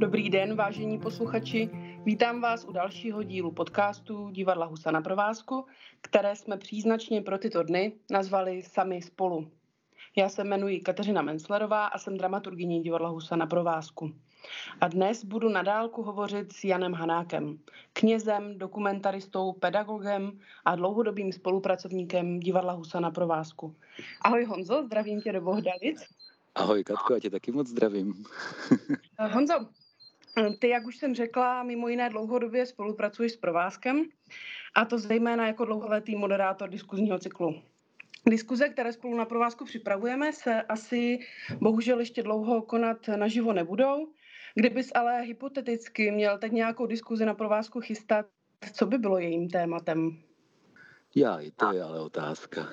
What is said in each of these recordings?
Dobrý den, vážení posluchači. Vítám vás u dalšího dílu podcastu Divadla Husa na provázku, které jsme příznačně pro tyto dny nazvali Sami spolu. Já se jmenuji Kateřina Menslerová a jsem dramaturgyní Divadla Husa na provázku. A dnes budu na dálku hovořit s Janem Hanákem, knězem, dokumentaristou, pedagogem a dlouhodobým spolupracovníkem Divadla Husa na provázku. Ahoj Honzo, zdravím tě do Bohdalic. Ahoj Katko, já tě taky moc zdravím. Honzo, ty, jak už jsem řekla, mimo jiné dlouhodobě spolupracuješ s Provázkem a to zejména jako dlouholetý moderátor diskuzního cyklu. Diskuze, které spolu na provázku připravujeme, se asi bohužel ještě dlouho konat naživo nebudou. Kdybys ale hypoteticky měl teď nějakou diskuzi na provázku chystat, co by bylo jejím tématem? Já, to je ale otázka.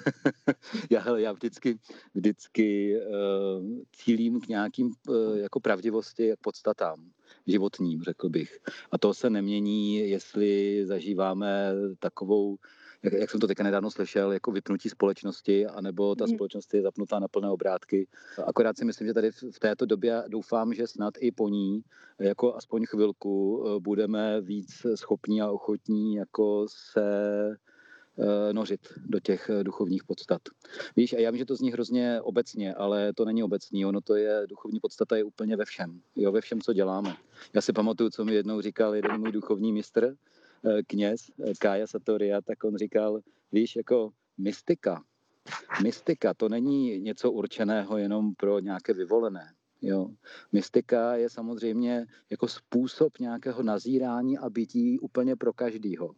já, hele, já vždycky, vždycky uh, cílím k nějakým uh, jako pravdivosti, podstatám životním, řekl bych. A to se nemění, jestli zažíváme takovou jak, jak jsem to teďka nedávno slyšel, jako vypnutí společnosti, anebo ta mm. společnost je zapnutá na plné obrátky. Akorát si myslím, že tady v této době doufám, že snad i po ní, jako aspoň chvilku, eh, budeme víc schopní a ochotní jako se eh, nořit do těch eh, duchovních podstat. Víš, a já vím, že to zní hrozně obecně, ale to není obecný, ono to je, duchovní podstata je úplně ve všem, jo, ve všem, co děláme. Já si pamatuju, co mi jednou říkal jeden můj duchovní mistr, kněz eh, Kája Satoria, tak on říkal, víš, jako mystika, mystika to není něco určeného jenom pro nějaké vyvolené. Jo. Mystika je samozřejmě jako způsob nějakého nazírání a bytí úplně pro každýho.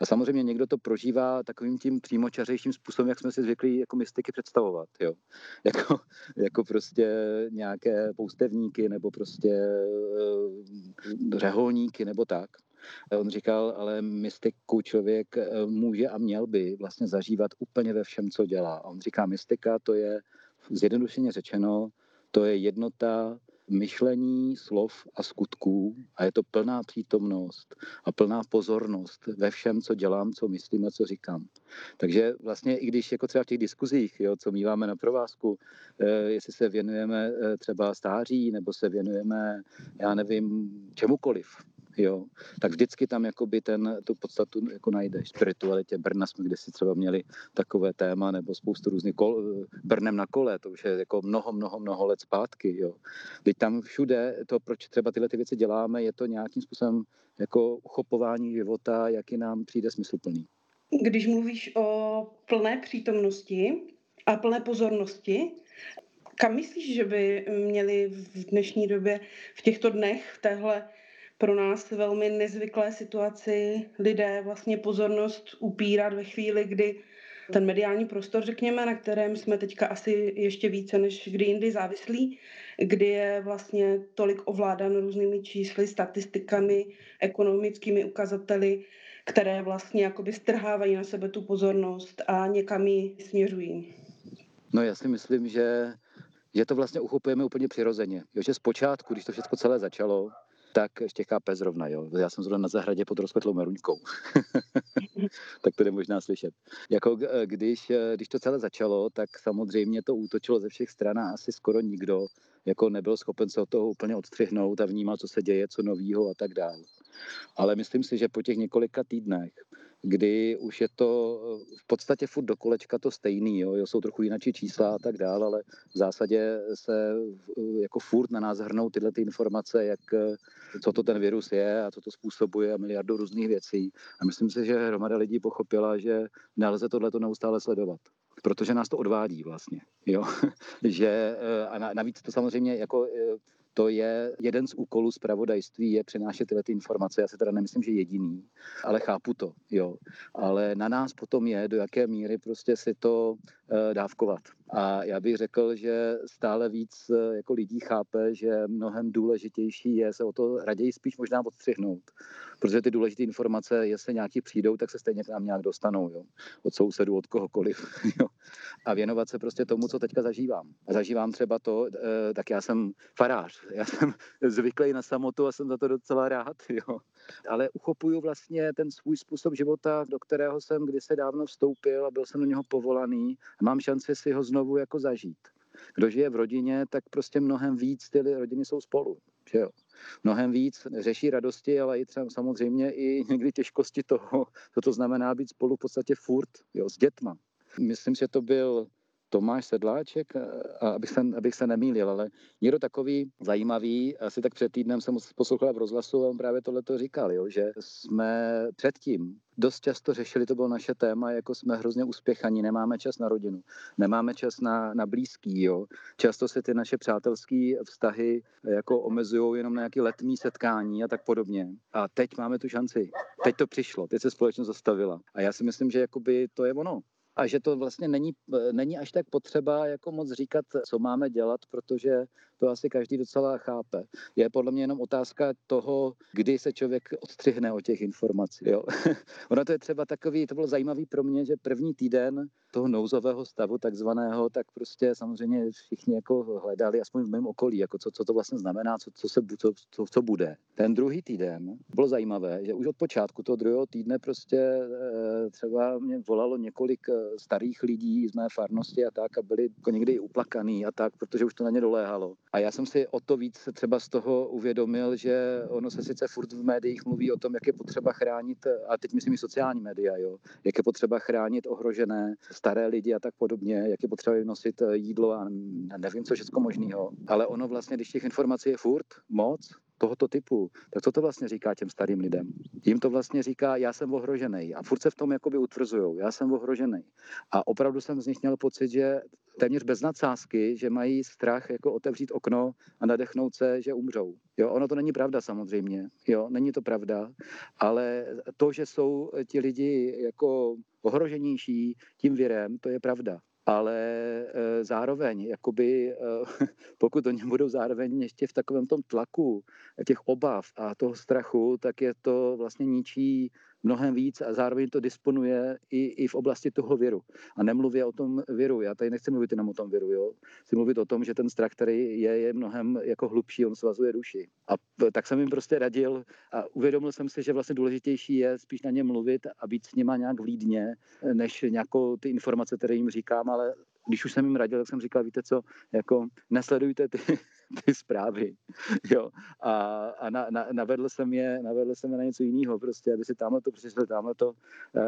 A samozřejmě někdo to prožívá takovým tím přímočařejším způsobem, jak jsme si zvykli jako mystiky představovat. Jo. Jako, jako prostě nějaké poustevníky nebo prostě uh, řeholníky nebo tak. On říkal, ale mystiku člověk eh, může a měl by vlastně zažívat úplně ve všem, co dělá. A on říká, mystika to je zjednodušeně řečeno, to je jednota myšlení, slov a skutků a je to plná přítomnost a plná pozornost ve všem, co dělám, co myslím a co říkám. Takže vlastně i když jako třeba v těch diskuzích, jo, co míváme na provázku, eh, jestli se věnujeme eh, třeba stáří nebo se věnujeme, já nevím, čemukoliv, jo, tak vždycky tam jakoby ten, tu podstatu jako najdeš. Spiritualitě Brna jsme kdysi třeba měli takové téma, nebo spoustu různých kol, Brnem na kole, to už je jako mnoho, mnoho, mnoho let zpátky, jo. Teď tam všude to, proč třeba tyhle ty věci děláme, je to nějakým způsobem jako uchopování života, jaký nám přijde smysluplný. Když mluvíš o plné přítomnosti a plné pozornosti, kam myslíš, že by měli v dnešní době, v těchto dnech, v téhle pro nás velmi nezvyklé situaci lidé vlastně pozornost upírat ve chvíli, kdy ten mediální prostor, řekněme, na kterém jsme teďka asi ještě více než kdy jindy závislí, kdy je vlastně tolik ovládán různými čísly, statistikami, ekonomickými ukazateli, které vlastně jakoby strhávají na sebe tu pozornost a někam ji směřují. No já si myslím, že, že to vlastně uchopujeme úplně přirozeně. Jo, že zpočátku, když to všechno celé začalo, tak ještě chápe zrovna, jo. Já jsem zrovna na zahradě pod rozkvetlou meruňkou. tak to je možná slyšet. Jako když, když to celé začalo, tak samozřejmě to útočilo ze všech stran a asi skoro nikdo jako nebyl schopen se od toho úplně odstřihnout a vnímat, co se děje, co novýho a tak dále. Ale myslím si, že po těch několika týdnech kdy už je to eh, v podstatě furt do kolečka to stejný, jo, jo jsou trochu jinak čísla a tak dále, ale v zásadě se eh, jako furt na nás hrnou tyhle ty informace, jak, eh, co to ten virus je a co to způsobuje a miliardu různých věcí. A myslím si, že hromada lidí pochopila, že nelze tohleto neustále sledovat protože nás to odvádí vlastně, jo, že a navíc to samozřejmě jako to je jeden z úkolů zpravodajství, je přenášet tyhle ty informace. Já si teda nemyslím, že jediný, ale chápu to, jo. Ale na nás potom je, do jaké míry prostě si to uh, dávkovat. A já bych řekl, že stále víc uh, jako lidí chápe, že mnohem důležitější je se o to raději spíš možná odstřihnout. Protože ty důležité informace, jestli nějaký přijdou, tak se stejně k nám nějak dostanou, jo. Od sousedů, od kohokoliv, jo. A věnovat se prostě tomu, co teďka zažívám. A zažívám třeba to, uh, tak já jsem farář, já jsem zvyklý na samotu a jsem za to docela rád, jo. Ale uchopuju vlastně ten svůj způsob života, do kterého jsem kdysi dávno vstoupil a byl jsem do něho povolaný a mám šanci si ho znovu jako zažít. Kdo žije v rodině, tak prostě mnohem víc ty rodiny jsou spolu. Že jo? Mnohem víc řeší radosti, ale i třeba samozřejmě i někdy těžkosti toho, co to znamená být spolu v podstatě furt jo, s dětma. Myslím, že to byl Tomáš Sedláček, abych se, abych se nemýlil, ale někdo takový zajímavý, asi tak před týdnem jsem poslouchal v rozhlasu a on právě tohle to říkal, jo, že jsme předtím dost často řešili, to bylo naše téma, jako jsme hrozně uspěchaní, nemáme čas na rodinu, nemáme čas na, na blízký, jo. Často se ty naše přátelské vztahy jako omezují jenom na nějaké letní setkání a tak podobně. A teď máme tu šanci. Teď to přišlo, teď se společnost zastavila. A já si myslím, že jakoby to je ono a že to vlastně není, není až tak potřeba jako moc říkat, co máme dělat, protože to asi každý docela chápe. Je podle mě jenom otázka toho, kdy se člověk odstřihne od těch informací. Jo? ono to je třeba takový, to bylo zajímavý pro mě, že první týden toho nouzového stavu takzvaného, tak prostě samozřejmě všichni jako hledali, aspoň v mém okolí, jako co, co to vlastně znamená, co, co, se, co, co, co bude. Ten druhý týden bylo zajímavé, že už od počátku toho druhého týdne prostě eh, třeba mě volalo několik eh, starých lidí z mé farnosti a tak a byli jako někdy uplakaný a tak, protože už to na ně doléhalo. A já jsem si o to víc třeba z toho uvědomil, že ono se sice furt v médiích mluví o tom, jak je potřeba chránit, a teď myslím i sociální média, jo, jak je potřeba chránit ohrožené staré lidi a tak podobně, jak je potřeba nosit jídlo a nevím, co všechno možného. Ale ono vlastně, když těch informací je furt moc, tohoto typu, tak co to vlastně říká těm starým lidem? Jím to vlastně říká, já jsem ohrožený a furt se v tom jakoby utvrzujou, já jsem ohrožený. A opravdu jsem z nich měl pocit, že téměř bez nadsázky, že mají strach jako otevřít okno a nadechnout se, že umřou. Jo, ono to není pravda samozřejmě, jo, není to pravda, ale to, že jsou ti lidi jako ohroženější tím virem, to je pravda ale e, zároveň, jakoby, e, pokud oni budou zároveň ještě v takovém tom tlaku těch obav a toho strachu, tak je to vlastně ničí mnohem víc a zároveň to disponuje i, i v oblasti toho viru. A nemluvě o tom viru. Já tady nechci mluvit jenom o tom viru. Jo. Chci mluvit o tom, že ten strach, který je, je mnohem jako hlubší, on svazuje duši. A tak jsem jim prostě radil a uvědomil jsem si, že vlastně důležitější je spíš na ně mluvit a být s nima nějak vlídně, než nějakou ty informace, které jim říkám, ale když už jsem jim radil, tak jsem říkal, víte co, jako nesledujte ty, ty zprávy, jo, a, a na, na, navedl, jsem je, navedl jsem je na něco jiného, prostě, aby si tamhle to přišli, tamhle to,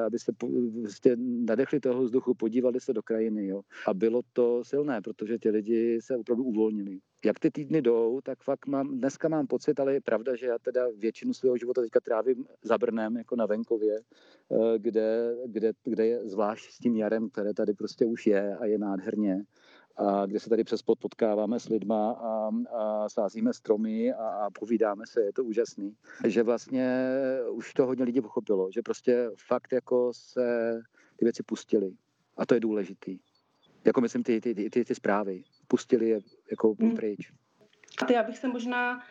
aby se prostě nadechli toho vzduchu, podívali se do krajiny, jo, a bylo to silné, protože ti lidi se opravdu uvolnili. Jak ty týdny jdou, tak fakt mám, dneska mám pocit, ale je pravda, že já teda většinu svého života teďka trávím za Brnem, jako na venkově, eh, kde, kde, kde je zvlášť s tím jarem, které tady prostě už je a je nádherně a kde se tady přes pod potkáváme s lidma a, a sázíme stromy a, a povídáme se, je to úžasný. Že vlastně už to hodně lidí pochopilo, že prostě fakt jako se ty věci pustili a to je důležitý. Jako myslím ty, ty, ty, ty, ty zprávy. Pustili je jako hmm. pryč. A ty, já bych se možná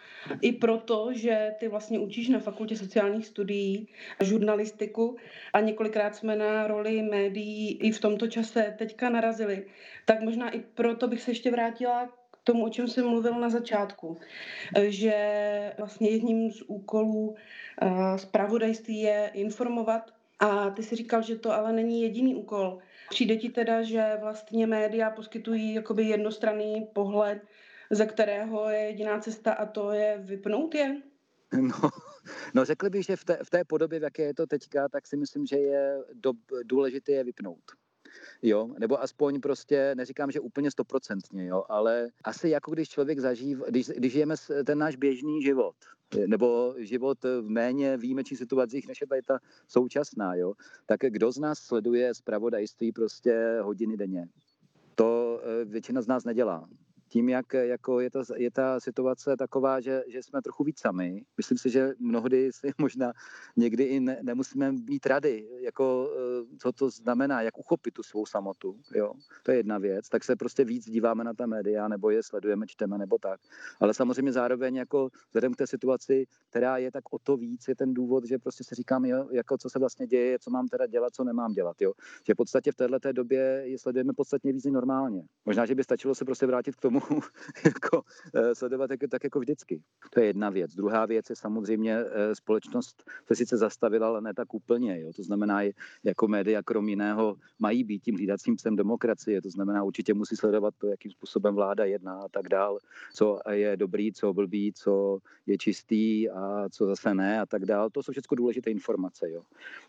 i proto, že ty vlastně učíš na fakultě sociálních studií žurnalistiku a několikrát jsme na roli médií i v tomto čase teďka narazili, tak možná i proto bych se ještě vrátila k tomu, o čem jsem mluvil na začátku, že vlastně jedním z úkolů eh, zpravodajství je informovat a ty si říkal, že to ale není jediný úkol. Přijde ti teda, že vlastně média poskytují jakoby jednostranný pohled ze kterého je jediná cesta a to je vypnout je? No, no řekl bych, že v té, v té podobě, v jaké je to teďka, tak si myslím, že je do, důležité je vypnout. Jo, nebo aspoň prostě, neříkám, že úplně stoprocentně, jo, ale asi jako když člověk zažívá, když, když žijeme ten náš běžný život, nebo život v méně výjimečných situacích, než je tady ta současná, jo, tak kdo z nás sleduje zpravodajství prostě hodiny denně? To eh, většina z nás nedělá tím, jak jako je, ta, je ta situace taková, že, že jsme trochu víc sami. Myslím si, že mnohdy si možná někdy i ne, nemusíme mít rady, jako eh, co to znamená, jak uchopit tu svou samotu. Jo? To je jedna věc. Tak se prostě víc díváme na ta média, nebo je sledujeme, čteme, nebo tak. Ale samozřejmě zároveň jako vzhledem k té situaci, která je tak o to víc, je ten důvod, že prostě se říkám, jo, jako co se vlastně děje, co mám teda dělat, co nemám dělat. Jo? Že v podstatě v této době je sledujeme podstatně víc normálně. Možná, že by stačilo se prostě vrátit k tomu, jako eh, sledovat tak, tak jako vždycky. To je jedna věc. Druhá věc je samozřejmě eh, společnost se sice zastavila, ale ne tak úplně. Jo. To znamená, jako média krom jiného mají být tím hlídacím psem demokracie. To znamená, určitě musí sledovat to, jakým způsobem vláda jedná a tak dál, co je dobrý, co blbý, co je čistý a co zase ne a tak dál. To jsou všechno důležité informace. Jo.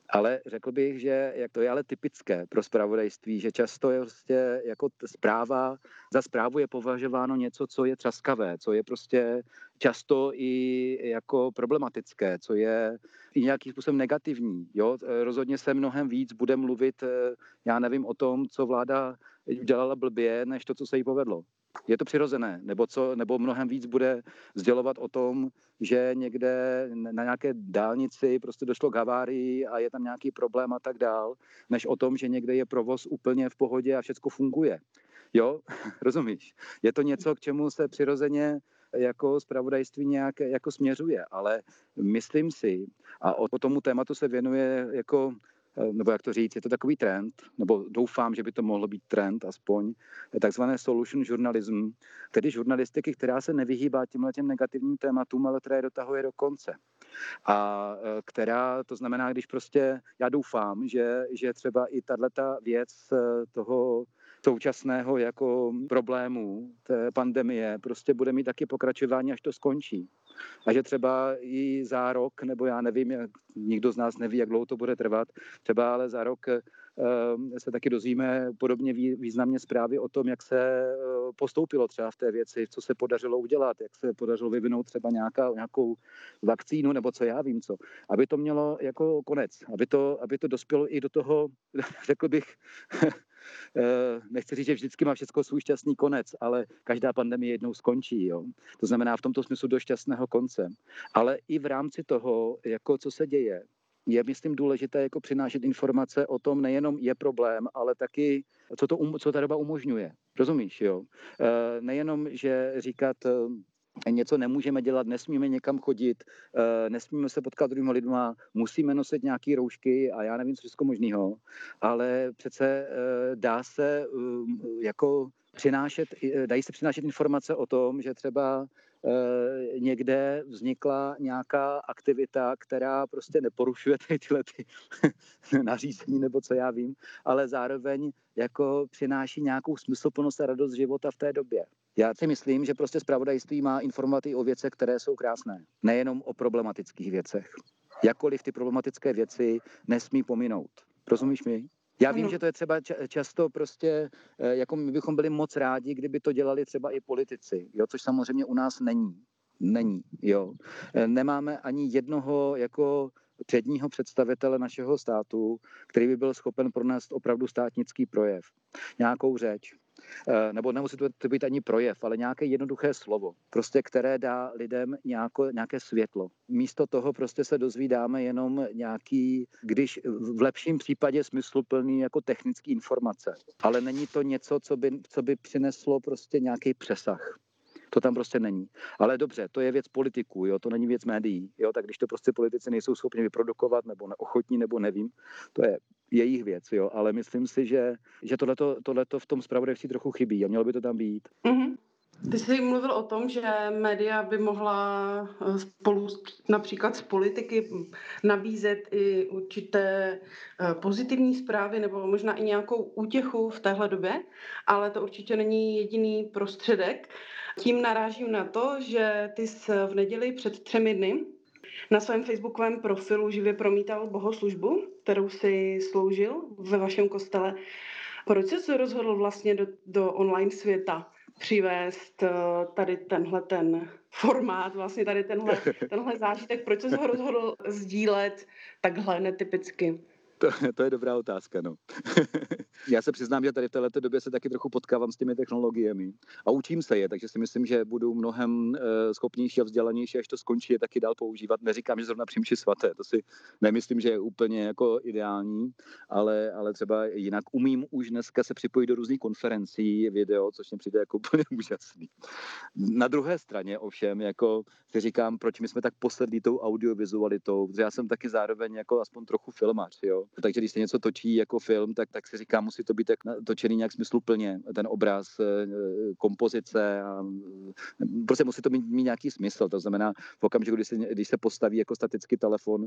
Ale řekl bych, že jak to je ale typické pro spravodajství, že často je prostě jako zpráva, za zprávu je považováno něco, co je třaskavé, co je prostě často i jako problematické, co je i nějakým způsobem negativní. Jo? Rozhodně se mnohem víc bude mluvit, eh, já nevím o tom, co vláda udělala blbě, než to, co se jí povedlo. Je to přirozené, nebo, co, nebo mnohem víc bude sdělovat o tom, že někde na nějaké dálnici prostě došlo k havárii a je tam nějaký problém a tak dál, než o tom, že někde je provoz úplně v pohodě a všechno funguje. Jo, rozumíš? Je to něco, k čemu se přirozeně jako zpravodajství nějak jako směřuje, ale myslím si, a o tomu tématu se věnuje jako Eh, nebo jak to říct, je to takový trend, nebo doufám, že by to mohlo být trend aspoň, takzvané solution journalism, tedy žurnalistiky, která se nevyhýbá těmhle těm negativním tématům, ale která je dotahuje do konce. A eh, která, to znamená, když prostě, já doufám, že, že třeba i tato věc eh, toho současného jako problému té pandemie prostě bude mít taky pokračování, až to skončí. A že třeba i za rok, nebo já nevím, nikdo z nás neví, jak dlouho to bude trvat, třeba ale za rok uh, se taky dozvíme podobně významně zprávy o tom, jak se uh, postoupilo třeba v té věci, co se podařilo udělat, jak se podařilo vyvinout třeba nějaká, nějakou vakcínu nebo co já vím co. Aby to mělo jako konec, aby to, aby to dospělo i do toho, řekl bych, Eh, nechci říct, že vždycky má všechno svůj šťastný konec, ale každá pandemie jednou skončí. Jo? To znamená v tomto smyslu do šťastného konce. Ale i v rámci toho, jako co se děje, je, myslím, důležité jako přinášet informace o tom, nejenom je problém, ale taky, co, to, um, co ta doba umožňuje. Rozumíš, jo? E, nejenom, že říkat, něco nemůžeme dělat, nesmíme někam chodit, eh, nesmíme se potkat s druhými lidma, musíme nosit nějaké roušky a já nevím, co všechno možného, ale přece eh, dá se um, jako přinášet, eh, dají se přinášet informace o tom, že třeba někde vznikla nějaká aktivita, která prostě neporušuje ty, tyhle ty nařízení nebo co já vím, ale zároveň jako přináší nějakou smysluplnost a radost života v té době. Já si myslím, že prostě zpravodajství má informovat i o věcech, které jsou krásné. Nejenom o problematických věcech. Jakkoliv ty problematické věci nesmí pominout. Rozumíš mi? Já vím, že to je třeba často prostě, eh, jako my bychom byli moc rádi, kdyby to dělali třeba i politici, jo, což samozřejmě u nás není. Není, jo. Eh, nemáme ani jednoho jako předního představitele našeho státu, který by byl schopen pronést opravdu státnický projev. Nějakou řeč, nebo nemusí to být ani projev, ale nějaké jednoduché slovo, prostě které dá lidem nějako, nějaké světlo. Místo toho prostě se dozvídáme jenom nějaký, když v lepším případě smysluplný jako technický informace. Ale není to něco, co by, co by přineslo prostě nějaký přesah. To tam prostě není. Ale dobře, to je věc politiků, jo, to není věc médií. Jo, tak když to prostě politici nejsou schopni vyprodukovat, nebo neochotní, nebo nevím, to je jejich věc, jo, ale myslím si, že, že tohleto, tohleto v tom zpravodajství trochu chybí a mělo by to tam být. Mm-hmm. Ty jsi mluvil o tom, že média by mohla eh, spolu například z politiky nabízet i určité eh, pozitivní zprávy nebo možná i nějakou útěchu v téhle době, ale to určitě není jediný prostředek. Tím narážím na to, že ty jsi v neděli před třemi dny na svém facebookovém profilu živě promítal bohoslužbu, kterou si sloužil ve vašem kostele. Proč jsi se rozhodl vlastně do, do online světa přivést eh, tady tenhle ten formát, vlastně tady tenhle, tenhle zážitek? Proč jsi ho rozhodl sdílet takhle netypicky? To, to je dobrá otázka, no. Já se přiznám, že tady v této době se taky trochu potkávám s těmi technologiemi a učím se je, takže si myslím, že budu mnohem uh, schopnější a vzdělanější, až to skončí, je taky dál používat. Neříkám, že zrovna přímši svaté, to si nemyslím, že je úplně jako ideální, ale, ale třeba jinak umím už dneska se připojit do různých konferencí, video, což mi přijde jako úplně úžasný. Na druhé straně ovšem, jako si říkám, proč my jsme tak posedlí tou audiovizualitou, protože já jsem taky zároveň jako aspoň trochu filmař, jo Takže když se něco točí jako film, tak, tak si říká, musí to být tak točený nějak smysluplně, ten obraz, eh, kompozice a prostě musí to mít, mít nějaký smysl. To znamená, v okamžiku, když se, když se postaví jako statický telefon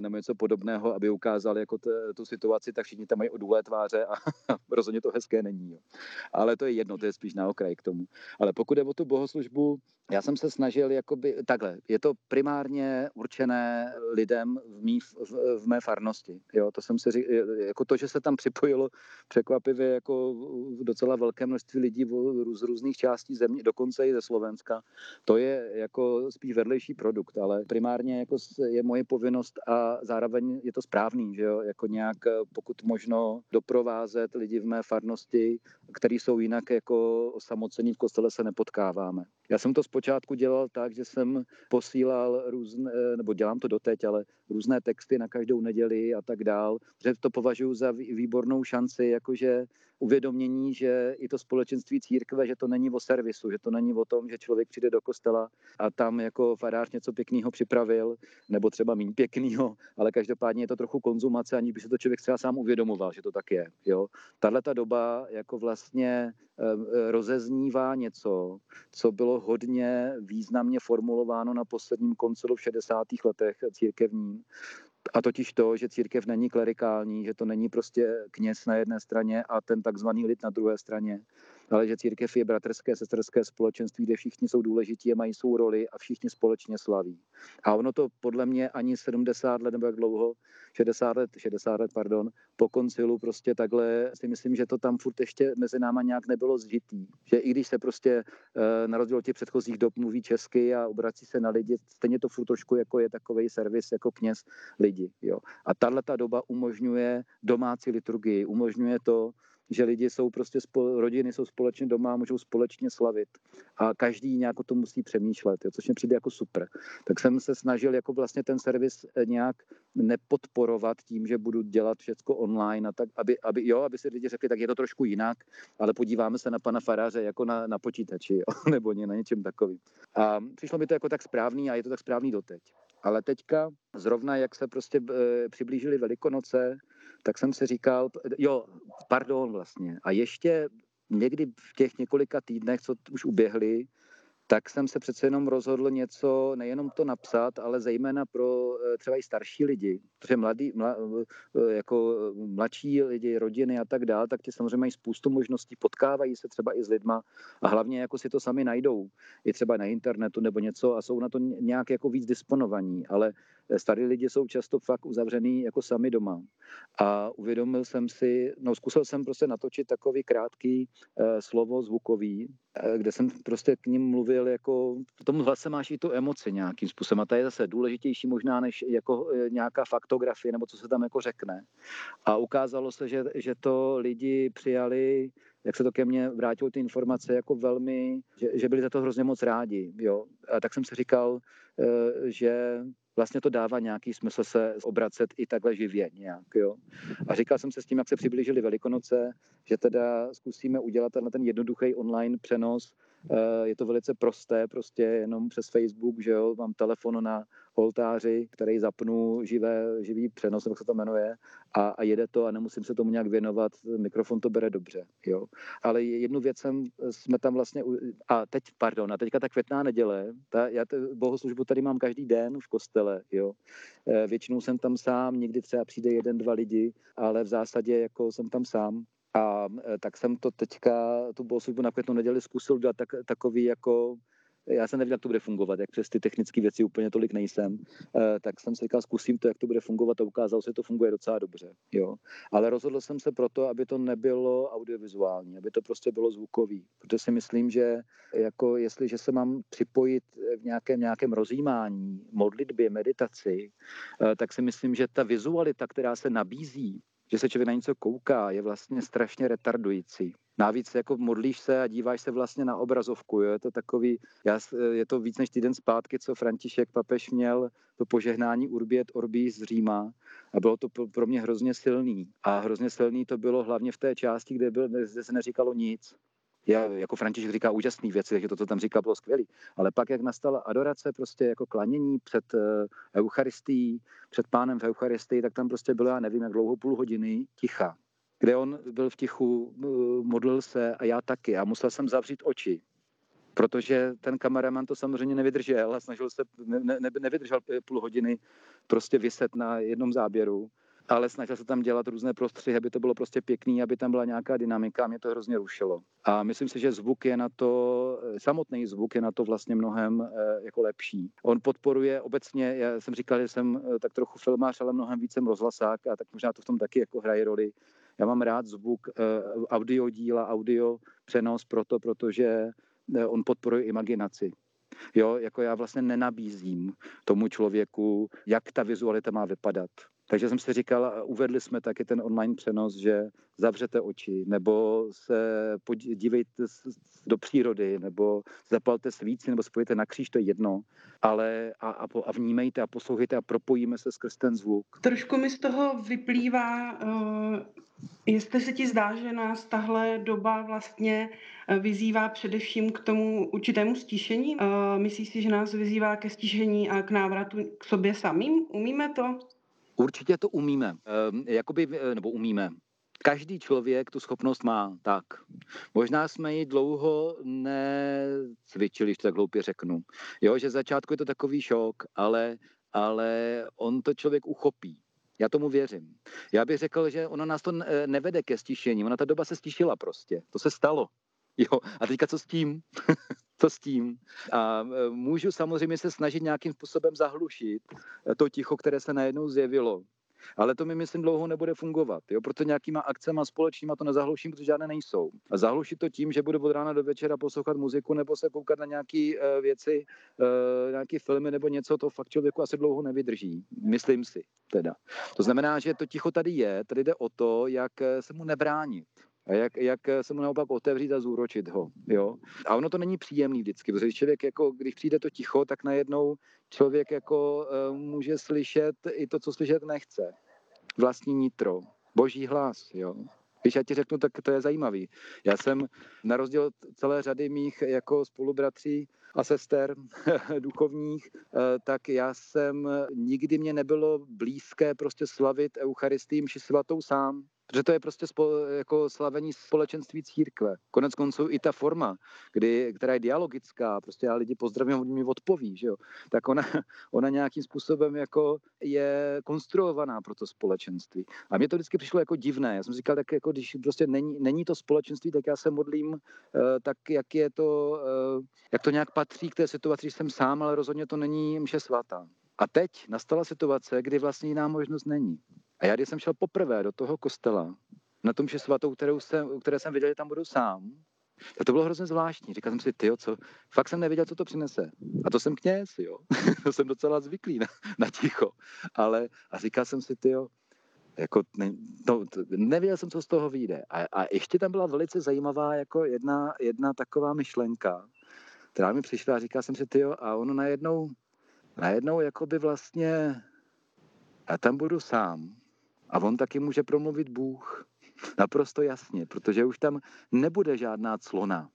nebo něco podobného, aby ukázal jako t, tu situaci, tak všichni tam mají odůlé tváře a rozhodně to hezké není. Jo. Ale to je jedno, to je spíš na okraj k tomu. Ale pokud je o tu bohoslužbu, já jsem se snažil jakoby, takhle, je to primárně určené lidem v, mý, v, v mé farnosti. Jo, to jsem si řík, jako to, že se tam připojilo překvapivě jako docela velké množství lidí z různých částí země, dokonce i ze Slovenska, to je jako spíš vedlejší produkt, ale primárně jako je moje povinnost a zároveň je to správný, že jo, jako nějak pokud možno doprovázet lidi v mé farnosti, kteří jsou jinak jako osamocení v kostele se nepotkáváme. Já jsem to zpočátku dělal tak, že jsem posílal různé, nebo dělám to doteď, ale různé texty na každou neděli a tak dál, že to považuji za výbornou šanci, jakože uvědomění, že i to společenství církve, že to není o servisu, že to není o tom, že člověk přijde do kostela a tam jako farář něco pěkného připravil, nebo třeba méně pěkného, ale každopádně je to trochu konzumace, aniž by se to člověk třeba sám uvědomoval, že to tak je. Jo? Tahle ta doba jako vlastně eh, rozeznívá něco, co bylo hodně významně formulováno na posledním koncilu v 60. letech církevním, a totiž to, že církev není klerikální, že to není prostě kněz na jedné straně a ten takzvaný lid na druhé straně, ale že církev je bratrské, sesterské společenství, kde všichni jsou důležití a mají svou roli a všichni společně slaví. A ono to podle mě ani 70 let nebo jak dlouho, 60 let, 60 let, pardon, po koncilu prostě takhle si myslím, že to tam furt ještě mezi náma nějak nebylo zžitý. Že i když se prostě eh, na rozdíl od těch předchozích dob mluví česky a obrací se na lidi, stejně to furt trošku jako je takový servis jako kněz lidi. Jo. A tahle ta doba umožňuje domácí liturgii, umožňuje to, že lidi jsou prostě, spol, rodiny jsou společně doma, můžou společně slavit a každý nějak o tom musí přemýšlet, jo, což mi přijde jako super. Tak jsem se snažil jako vlastně ten servis eh, nějak nepodporovat tím, že budu dělat všechno online a tak, aby, aby, jo, aby si lidi řekli, tak je to trošku jinak, ale podíváme se na pana faráře jako na, na počítači, jo, nebo na něčem takovým. A přišlo mi to jako tak správný a je to tak správný doteď. Ale teďka zrovna, jak se prostě e, přiblížili Velikonoce, tak jsem si říkal, jo, pardon vlastně. A ještě někdy v těch několika týdnech, co už uběhly, tak jsem se přece jenom rozhodl něco, nejenom to napsat, ale zejména pro eh, třeba i starší lidi, protože mladí, mla, eh, jako mladší lidi, rodiny a tak dále, tak ti samozřejmě mají spoustu možností, potkávají se třeba i s lidma a hlavně jako si to sami najdou, i třeba na internetu nebo něco a jsou na to nějak jako víc disponovaní, ale Starí lidi jsou často fakt uzavřený jako sami doma. A uvědomil jsem si, no zkusil jsem prostě natočit takový krátký uh, slovo zvukový, uh, kde jsem prostě k ním mluvil jako, v tom hlase máš i tu emoci nějakým způsobem a to je zase důležitější možná než jako uh, nějaká faktografie nebo co se tam jako řekne. A ukázalo se, že, že to lidi přijali jak se to ke mně vrátilo ty informace jako velmi, že, že byli za to hrozně moc rádi. Jo. A tak jsem si říkal, že vlastně to dává nějaký smysl se obracet i takhle živě nějak, jo. A říkal jsem se s tím, jak se přiblížili Velikonoce, že teda zkusíme udělat tenhle ten jednoduchý online přenos. Eh, je to velice prosté, prostě jenom přes Facebook, že jo, mám telefon na oltáři, který zapnu živé, živý přenos, jak se to jmenuje, a, a jede to a nemusím se tomu nějak věnovat, mikrofon to bere dobře, jo. Ale jednu věc jsem, jsme tam vlastně, a teď, pardon, a teďka ta květná neděle, ta, já t, bohoslužbu tady mám každý den v kostele, jo. E, většinou jsem tam sám, někdy třeba přijde jeden, dva lidi, ale v zásadě jako jsem tam sám. A e, tak jsem to teďka, tu bohoslužbu na květnou neděli zkusil dát tak, takový jako já jsem nevěděl, jak to bude fungovat, jak přes ty technické věci úplně tolik nejsem, eh, tak jsem si říkal, zkusím to, jak to bude fungovat a ukázalo se, že to funguje docela dobře. Jo. Ale rozhodl jsem se proto, aby to nebylo audiovizuální, aby to prostě bylo zvukový, protože si myslím, že jako jestliže se mám připojit v nějakém, nějakém rozjímání, modlitbě, meditaci, eh, tak si myslím, že ta vizualita, která se nabízí, že se člověk na něco kouká, je vlastně strašně retardující. Navíc jako modlíš se a díváš se vlastně na obrazovku. Jo? Je to takový, já, je to víc než týden zpátky, co František papež měl to požehnání Urbi et Orbi z Říma a bylo to pro mě hrozně silný. A hrozně silný to bylo hlavně v té části, kde, byl, kde se neříkalo nic. Já, jako František říká úžasné věci, takže to, co tam říkal, bylo skvělé. Ale pak, jak nastala adorace, prostě jako klanění před uh, Eucharistií, před pánem v Eucharistii, tak tam prostě bylo, já nevím, jak dlouho, půl hodiny ticha, kde on byl v tichu, uh, modlil se a já taky. A musel jsem zavřít oči, protože ten kameraman to samozřejmě nevydržel a snažil se, ne, ne, nevydržel půl hodiny prostě vyset na jednom záběru ale snažil se tam dělat různé prostřihy, aby to bylo prostě pěkný, aby tam byla nějaká dynamika a mě to hrozně rušilo. A myslím si, že zvuk je na to, samotný zvuk je na to vlastně mnohem eh, jako lepší. On podporuje obecně, já jsem říkal, že jsem eh, tak trochu filmář, ale mnohem víc jsem rozhlasák a tak možná to v tom taky jako hraje roli. Já mám rád zvuk, eh, audio díla, audio přenos proto, protože on podporuje imaginaci. Jo, jako já vlastně nenabízím tomu člověku, jak ta vizualita má vypadat. Takže jsem si říkal, uvedli jsme taky ten online přenos, že zavřete oči, nebo se podívejte do přírody, nebo zapalte svíci, nebo spojite na kříž, to je jedno, ale a, a, a vnímejte a poslouchejte a propojíme se skrz ten zvuk. Trošku mi z toho vyplývá, uh, jestli se ti zdá, že nás tahle doba vlastně eh, vyzývá především k tomu určitému stíšení. Uh, myslíš si, že nás vyzývá ke stíšení a k návratu k sobě samým? Umíme to? Určitě to umíme. E, jakoby, eh, nebo umíme. Každý člověk tu schopnost má, tak. Možná jsme ji dlouho necvičili, to tak hloupě řeknu. Jo, že začátku je to takový šok, ale, ale on to člověk uchopí. Já tomu věřím. Já bych řekl, že ono nás to eh, nevede ke stišení. Ona ta doba se stišila prostě. To se stalo. Jo, a teďka co s tím? co s tím? A e, můžu samozřejmě se snažit nějakým způsobem zahlušit to ticho, které se najednou zjevilo. Ale to mi, myslím, dlouho nebude fungovat. Jo? Proto nějakýma akcema společnýma to nezahluším, protože žádné nejsou. A zahlušit to tím, že budu od rána do večera poslouchat muziku nebo se koukat na nějaké uh, věci, uh, nějaké filmy nebo něco, to fakt člověku asi dlouho nevydrží. Myslím si teda. To znamená, že to ticho tady je, tady jde o to, jak se mu nebránit. A jak, jak se mu naopak otevřít a zúročit ho. Jo? A ono to není příjemný vždycky, protože člověk, jako, když přijde to ticho, tak najednou člověk jako uh, může slyšet i to, co slyšet nechce. Vlastní nitro, boží hlas. Jo? Když já ti řeknu, tak to je zajímavý. Já jsem na rozdíl od celé řady mých jako spolubratří a sester duchovních, eh, tak já jsem, nikdy mě nebylo blízké prostě slavit Eucharistii mši svatou sám. Protože to je prostě spo, jako slavení společenství církve. Konec konců i ta forma, kdy, která je dialogická, prostě já lidi pozdravím, oni mi odpoví, že jo, tak ona, ona nějakým způsobem jako je konstruovaná pro to společenství. A mě to vždycky přišlo jako divné. Já jsem říkal, tak jako když prostě není, není to společenství, tak já se modlím eh, tak, jak je to, eh, jak to nějak patří k té situaci, že jsem sám, ale rozhodně to není mše svatá. A teď nastala situace, kdy vlastně jiná možnost není. A já, když jsem šel poprvé do toho kostela, na tom, že svatou, kterou jsem, které jsem viděl, že tam budu sám, a to bylo hrozně zvláštní. Říkal jsem si, ty, co, fakt jsem nevěděl, co to přinese. A to jsem kněz, jo. to jsem docela zvyklý na, na ticho. Ale a říkal jsem si, ty, jako ne, no, nevěděl jsem, co z toho vyjde. A, a ještě tam byla velice zajímavá jako jedna, jedna taková myšlenka, která mi přišla a říkal jsem si, ty, a ono najednou, najednou jako by vlastně, a tam budu sám. A on taky může promluvit Bůh. Naprosto jasně, protože už tam nebude žádná clona.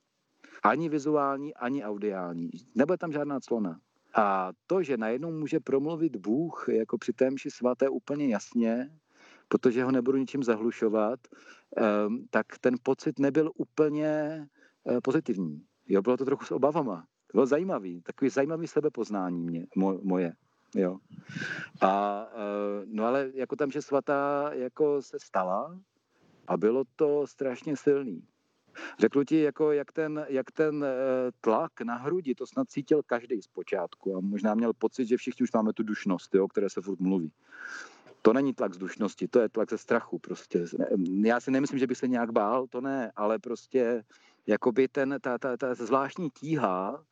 Ani vizuální, ani audiální. Nebude tam žádná clona. A to, že najednou může promluvit Bůh jako při témši svaté úplně jasně, protože ho nebudu ničím zahlušovat, ehm, tak ten pocit nebyl úplně eh, pozitivní. Jo, bylo to trochu s obavama. To bylo zajímavý, takový zajímavý sebepoznání mě, moje. Jo. A, eh, no ale jako tam, že svatá jako se stala a bylo to strašně silný. Řekl ti, jako jak ten, jak ten eh, tlak na hrudi, to snad cítil každý zpočátku a možná měl pocit, že všichni už máme tu dušnost, jo, o které se furt mluví. To není tlak z dušnosti, to je tlak ze strachu prostě. Já si nemyslím, že bych se nějak bál, to ne, ale prostě jakoby ten, ta, ta, ta zvláštní tíha,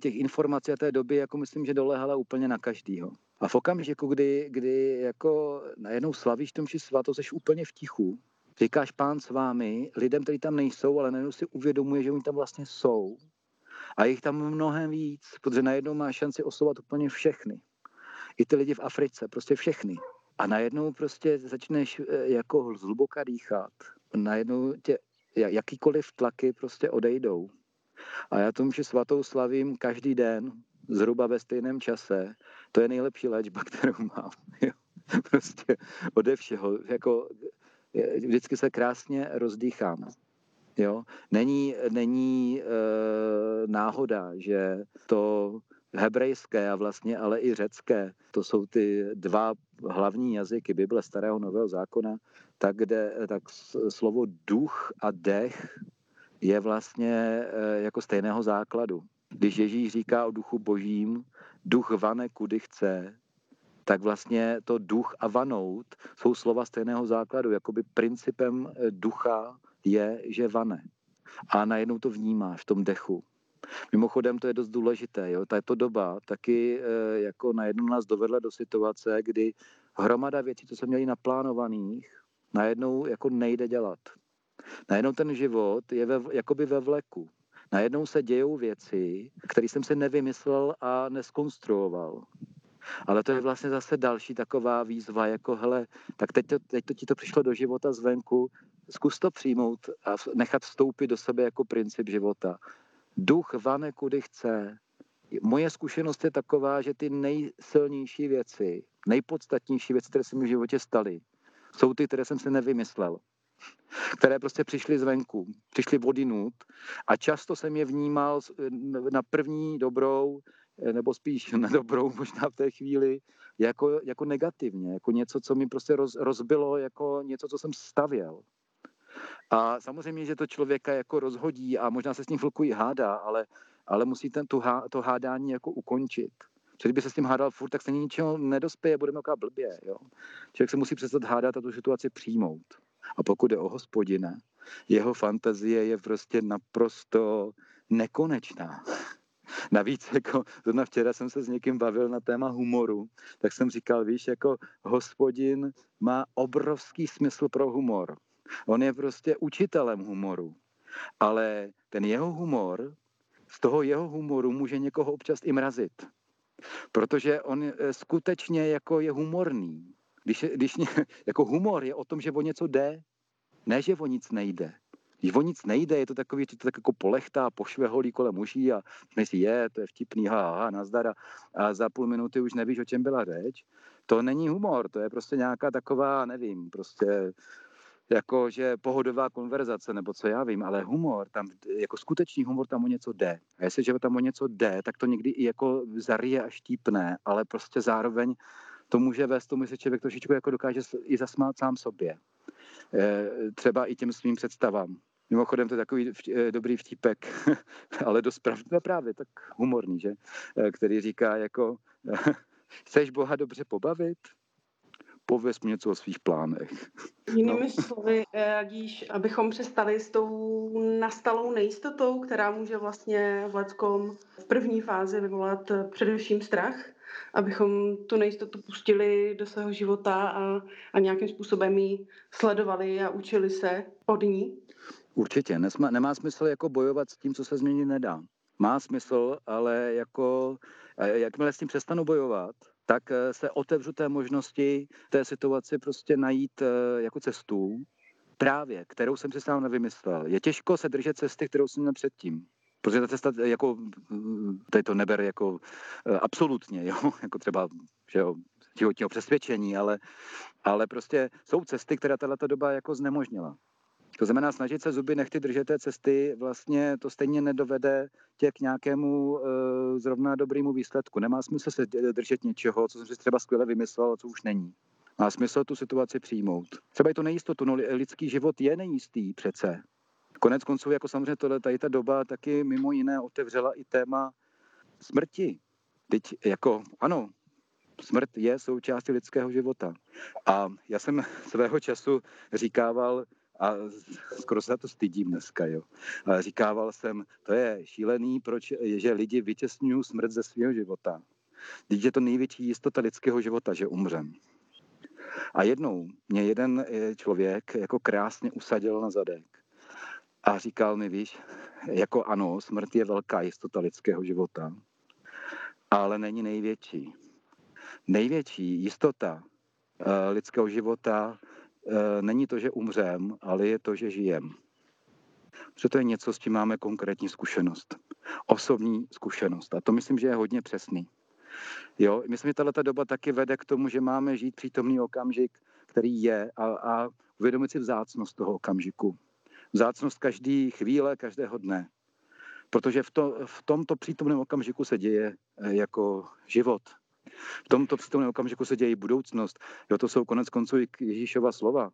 těch informací a té doby, jako myslím, že dolehala úplně na každýho. A v okamžiku, kdy, kdy jako najednou slavíš tom, že svato, jsi úplně v tichu, říkáš pán s vámi, lidem, kteří tam nejsou, ale najednou si uvědomuje, že oni tam vlastně jsou. A jich tam mnohem víc, protože najednou máš šanci osovat úplně všechny. I ty lidi v Africe, prostě všechny. A najednou prostě začneš eh, jako zhluboka dýchat. Najednou tě jakýkoliv tlaky prostě odejdou. A já tomu, že svatou slavím každý den, zhruba ve stejném čase, to je nejlepší léčba, kterou mám. Prostě ode všeho. Jako, vždycky se krásně rozdýchám. Jo? Není, není e, náhoda, že to hebrejské a vlastně ale i řecké, to jsou ty dva hlavní jazyky Bible Starého Nového zákona, tak, kde, tak slovo duch a dech je vlastně e, jako stejného základu. Když Ježíš říká o duchu božím, duch vane kudy chce, tak vlastně to duch a vanout jsou slova stejného základu. Jakoby principem e, ducha je, že vane. A najednou to vnímáš v tom dechu. Mimochodem to je dost důležité. Jo? Tato doba taky e, jako najednou nás dovedla do situace, kdy hromada věcí, co jsme měli naplánovaných, najednou jako nejde dělat. Najednou ten život je ve, jakoby ve vleku. Najednou se dějou věci, které jsem si nevymyslel a neskonstruoval. Ale to je vlastně zase další taková výzva, jako hele, tak teď to, teď to ti to přišlo do života zvenku, zkus to přijmout a nechat vstoupit do sebe jako princip života. Duch vane kudy chce. Moje zkušenost je taková, že ty nejsilnější věci, nejpodstatnější věci, které se mi v životě staly, jsou ty, které jsem si nevymyslel které prostě přišly zvenku, přišly vodinut a často jsem je vnímal na první dobrou, nebo spíš na dobrou možná v té chvíli, jako, jako negativně, jako něco, co mi prostě roz, rozbilo, jako něco, co jsem stavěl. A samozřejmě, že to člověka jako rozhodí a možná se s ním chvilku i hádá, ale, ale musí ten, tu, to hádání jako ukončit. Protože kdyby se s tím hádal furt, tak se ničeho nedospěje, budeme jako blbě. Jo? Člověk se musí přestat hádat a tu situaci přijmout. A pokud je o hospodina, jeho fantazie je prostě naprosto nekonečná. Navíc, jako zrovna včera jsem se s někým bavil na téma humoru, tak jsem říkal, víš, jako hospodin má obrovský smysl pro humor. On je prostě učitelem humoru. Ale ten jeho humor, z toho jeho humoru může někoho občas i mrazit. Protože on eh, skutečně jako je humorný. Když, když jako humor je o tom, že o něco jde, ne, že o nic nejde. Když o nic nejde, je to takový, že to tak jako polechtá, pošveholí kolem uší a myslí, je, to je vtipný, ha, ha, nazdar a za půl minuty už nevíš, o čem byla řeč. To není humor, to je prostě nějaká taková, nevím, prostě jako, že pohodová konverzace, nebo co já vím, ale humor, tam, jako skutečný humor tam o něco jde. A jestliže tam o něco jde, tak to někdy i jako zarije a štípne, ale prostě zároveň to může vést tomu, že člověk trošičku jako dokáže i zasmát sám sobě. E, třeba i těm svým představám. Mimochodem to je takový e, dobrý vtípek, ale dost pravdě, právě tak humorný, že? E, který říká jako, chceš Boha dobře pobavit? Pověz mi něco o svých plánech. Jinými no. slovy, radíš, abychom přestali s tou nastalou nejistotou, která může vlastně v Leckom v první fázi vyvolat především strach, abychom tu nejistotu pustili do svého života a, a nějakým způsobem ji sledovali a učili se od ní? Určitě. Nesma, nemá smysl jako bojovat s tím, co se změnit nedá. Má smysl, ale jako jakmile s tím přestanu bojovat, tak eh, se otevřu té možnosti té situaci prostě najít eh, jako cestu, právě, kterou jsem si sám nevymyslel. Je těžko se držet cesty, kterou jsem měl předtím. Protože ta cesta jako, tady to neber jako eh, absolutně, jo? jako třeba že jo, životního přesvědčení, ale, ale prostě jsou cesty, které tato doba jako znemožnila. To znamená, snažit se zuby nechty držet té cesty, vlastně to stejně nedovede tě k nějakému uh, zrovna dobrému výsledku. Nemá smysl se držet něčeho, co jsem si třeba skvěle vymyslel, co už není. Má smysl tu situaci přijmout. Třeba i to nejistotu, no lidský život je nejistý přece. Konec konců, jako samozřejmě tohle, tady ta doba taky mimo jiné otevřela i téma smrti. Teď jako, ano, smrt je součástí lidského života. A já jsem svého času říkával, a skoro se to stydím dneska, jo. A říkával jsem, to je šílený, proč, že lidi vytěsňují smrt ze svého života. Teď je to největší jistota lidského života, že umřem. A jednou mě jeden eh, člověk jako krásně usadil na zadek a říkal mi, víš, jako ano, smrt je velká jistota lidského života, ale není největší. Největší jistota uh, lidského života uh, není to, že umřem, ale je to, že žijem. že to je něco, s čím máme konkrétní zkušenost. Osobní zkušenost. A to myslím, že je hodně přesný. Jo, myslím, že tato doba taky vede k tomu, že máme žít přítomný okamžik, který je a, a uvědomit si vzácnost toho okamžiku. Vzácnost každé chvíle, každého dne. Protože v, to, v tomto přítomném okamžiku se děje eh, jako život. V tomto přítomném okamžiku se děje budoucnost. Jo, to jsou konec konců i Ježíšova slova.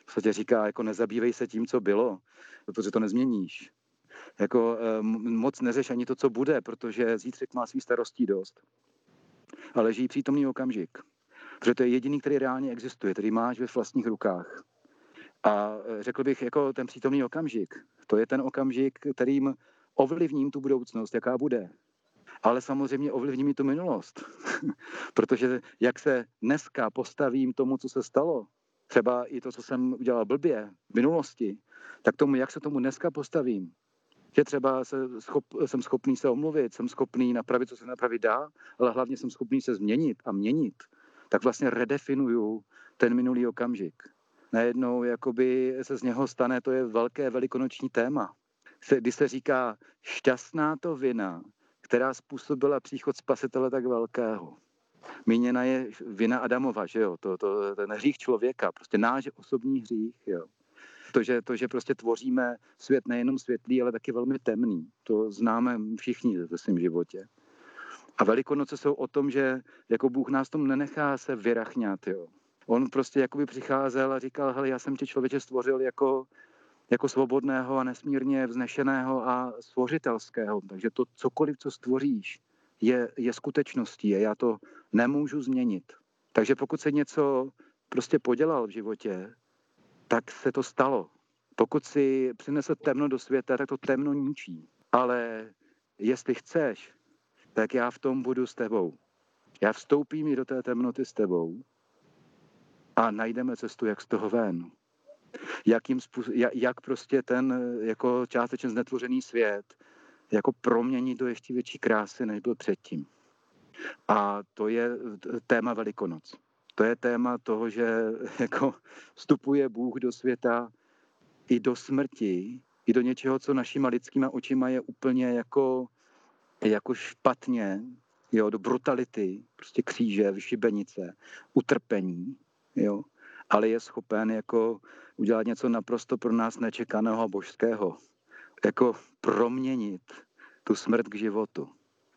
V podstatě říká, jako nezabývej se tím, co bylo, protože to nezměníš. Jako eh, moc neřeš ani to, co bude, protože zítřek má svý starostí dost. Ale žij přítomný okamžik. Protože to je jediný, který reálně existuje, který máš ve vlastních rukách. A eh, řekl bych, jako ten přítomný okamžik, to je ten okamžik, kterým ovlivním tu budoucnost, jaká bude. Ale samozřejmě ovlivním i tu minulost. Protože jak se dneska postavím tomu, co se stalo, třeba i to, co jsem udělal blbě v minulosti, tak tomu, jak se tomu dneska postavím, že třeba se schop, jsem schopný se omluvit, jsem schopný napravit, co se napravit dá, ale hlavně jsem schopný se změnit a měnit, tak vlastně redefinuju ten minulý okamžik. Najednou jakoby se z něho stane, to je velké velikonoční téma. Když se říká šťastná to vina, která způsobila příchod spasitele tak velkého. Míněna je vina Adamova, že jo, to, to, ten hřích člověka, prostě náš osobní hřích, jo. To že, to, že prostě tvoříme svět nejenom světlý, ale taky velmi temný. To známe všichni ve svém životě. A Velikonoce jsou o tom, že jako Bůh nás tom nenechá se vyrachňat, jo. On prostě jakoby přicházel a říkal, hele, já jsem tě člověče stvořil jako, jako svobodného a nesmírně vznešeného a stvořitelského. Takže to cokoliv, co stvoříš, je, je skutečností a já to nemůžu změnit. Takže pokud se něco prostě podělal v životě, tak se to stalo. Pokud si přinesl temno do světa, tak to temno ničí. Ale jestli chceš, tak já v tom budu s tebou. Já vstoupím i do té temnoty s tebou a najdeme cestu, jak z toho ven. Jakým způsob, jak, prostě ten jako částečně znetvořený svět jako proměnit do ještě větší krásy, než byl předtím. A to je téma Velikonoc. To je téma toho, že jako vstupuje Bůh do světa i do smrti, i do něčeho, co našima lidskýma očima je úplně jako, jako špatně, jo, do brutality, prostě kříže, vyšibenice, utrpení, jo, ale je schopen jako udělat něco naprosto pro nás nečekaného a božského. Jako proměnit tu smrt k životu.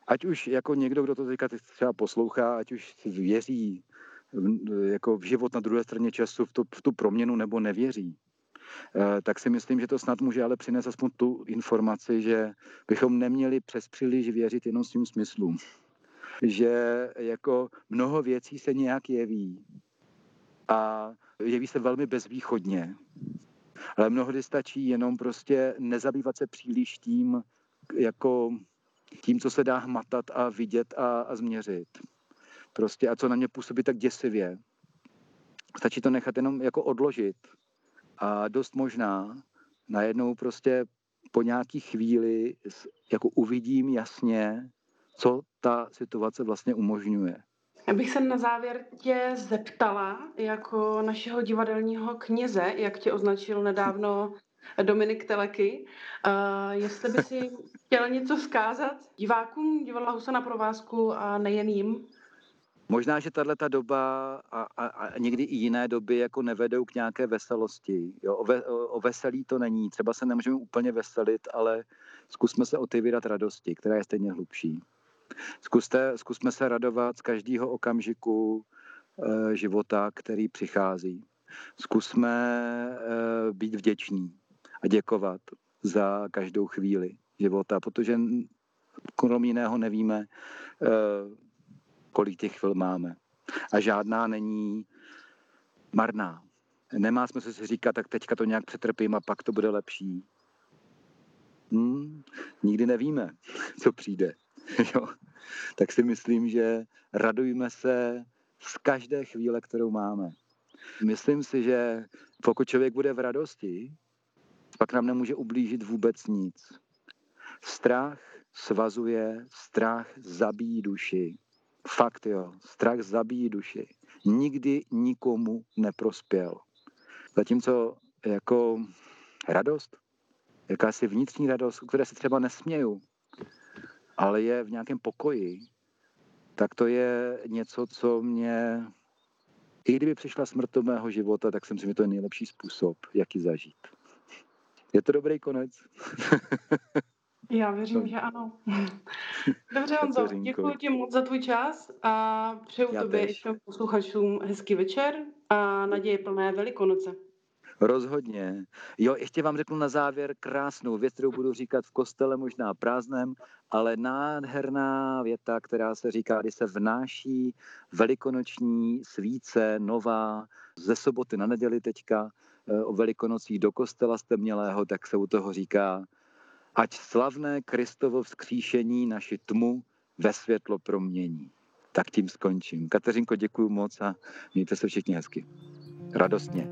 Ať už jako někdo, kdo to teďka třeba poslouchá, ať už věří jako v život na druhé straně času, v tu, v tu proměnu nebo nevěří, eh, tak si myslím, že to snad může ale přinést aspoň tu informaci, že bychom neměli přes příliš věřit jenom svým smyslům. Že jako mnoho věcí se nějak jeví a jeví se velmi bezvýchodně. Ale mnohdy stačí jenom prostě nezabývat se příliš tím, jako tím, co se dá hmatat a vidět a, a změřit. Prostě a co na mě působí tak děsivě. Stačí to nechat jenom jako odložit. A dost možná najednou prostě po nějaký chvíli jako uvidím jasně, co ta situace vlastně umožňuje. Já bych se na závěr tě zeptala, jako našeho divadelního kněze, jak tě označil nedávno Dominik Teleky, uh, jestli by si chtěl něco vzkázat divákům divadla Husa na provázku a nejen jim? Možná, že tahle doba a, a, a někdy i jiné doby jako nevedou k nějaké veselosti. Jo, o, ve, o veselí to není. Třeba se nemůžeme úplně veselit, ale zkusme se otevírat radosti, která je stejně hlubší. Zkuste, zkusme se radovat z každého okamžiku e, života, který přichází. Zkusme e, být vděční a děkovat za každou chvíli života, protože krom jiného nevíme, e, kolik těch chvil máme. A žádná není marná. Nemá smysl si říkat, tak teďka to nějak přetrpím a pak to bude lepší. Hmm, nikdy nevíme, co přijde. jo? Tak si myslím, že radujme se z každé chvíle, kterou máme. Myslím si, že pokud člověk bude v radosti, pak nám nemůže ublížit vůbec nic. Strach svazuje, strach zabíjí duši. Fakt jo, strach zabíjí duši. Nikdy nikomu neprospěl. Zatímco jako radost, jakási vnitřní radost, které se třeba nesměju, ale je v nějakém pokoji, tak to je něco, co mě, i kdyby přišla smrt do mého života, tak si myslím, že to je nejlepší způsob, jak ji zažít. Je to dobrý konec? Já věřím, že ano. Dobře, Honzo, děkuji ti moc za tvůj čas a přeju Já tobě i všem posluchačům hezký večer a naděje plné velikonoce. Rozhodně. Jo, ještě vám řeknu na závěr krásnou věc, kterou budu říkat v kostele, možná prázdném, ale nádherná věta, která se říká, kdy se vnáší velikonoční svíce, nová, ze soboty na neděli teďka, eh, o velikonocích do kostela stemnělého, tak se u toho říká, ať slavné Kristovo vzkříšení naši tmu ve světlo promění. Tak tím skončím. Kateřinko, děkuji moc a mějte se všichni hezky. Radostně.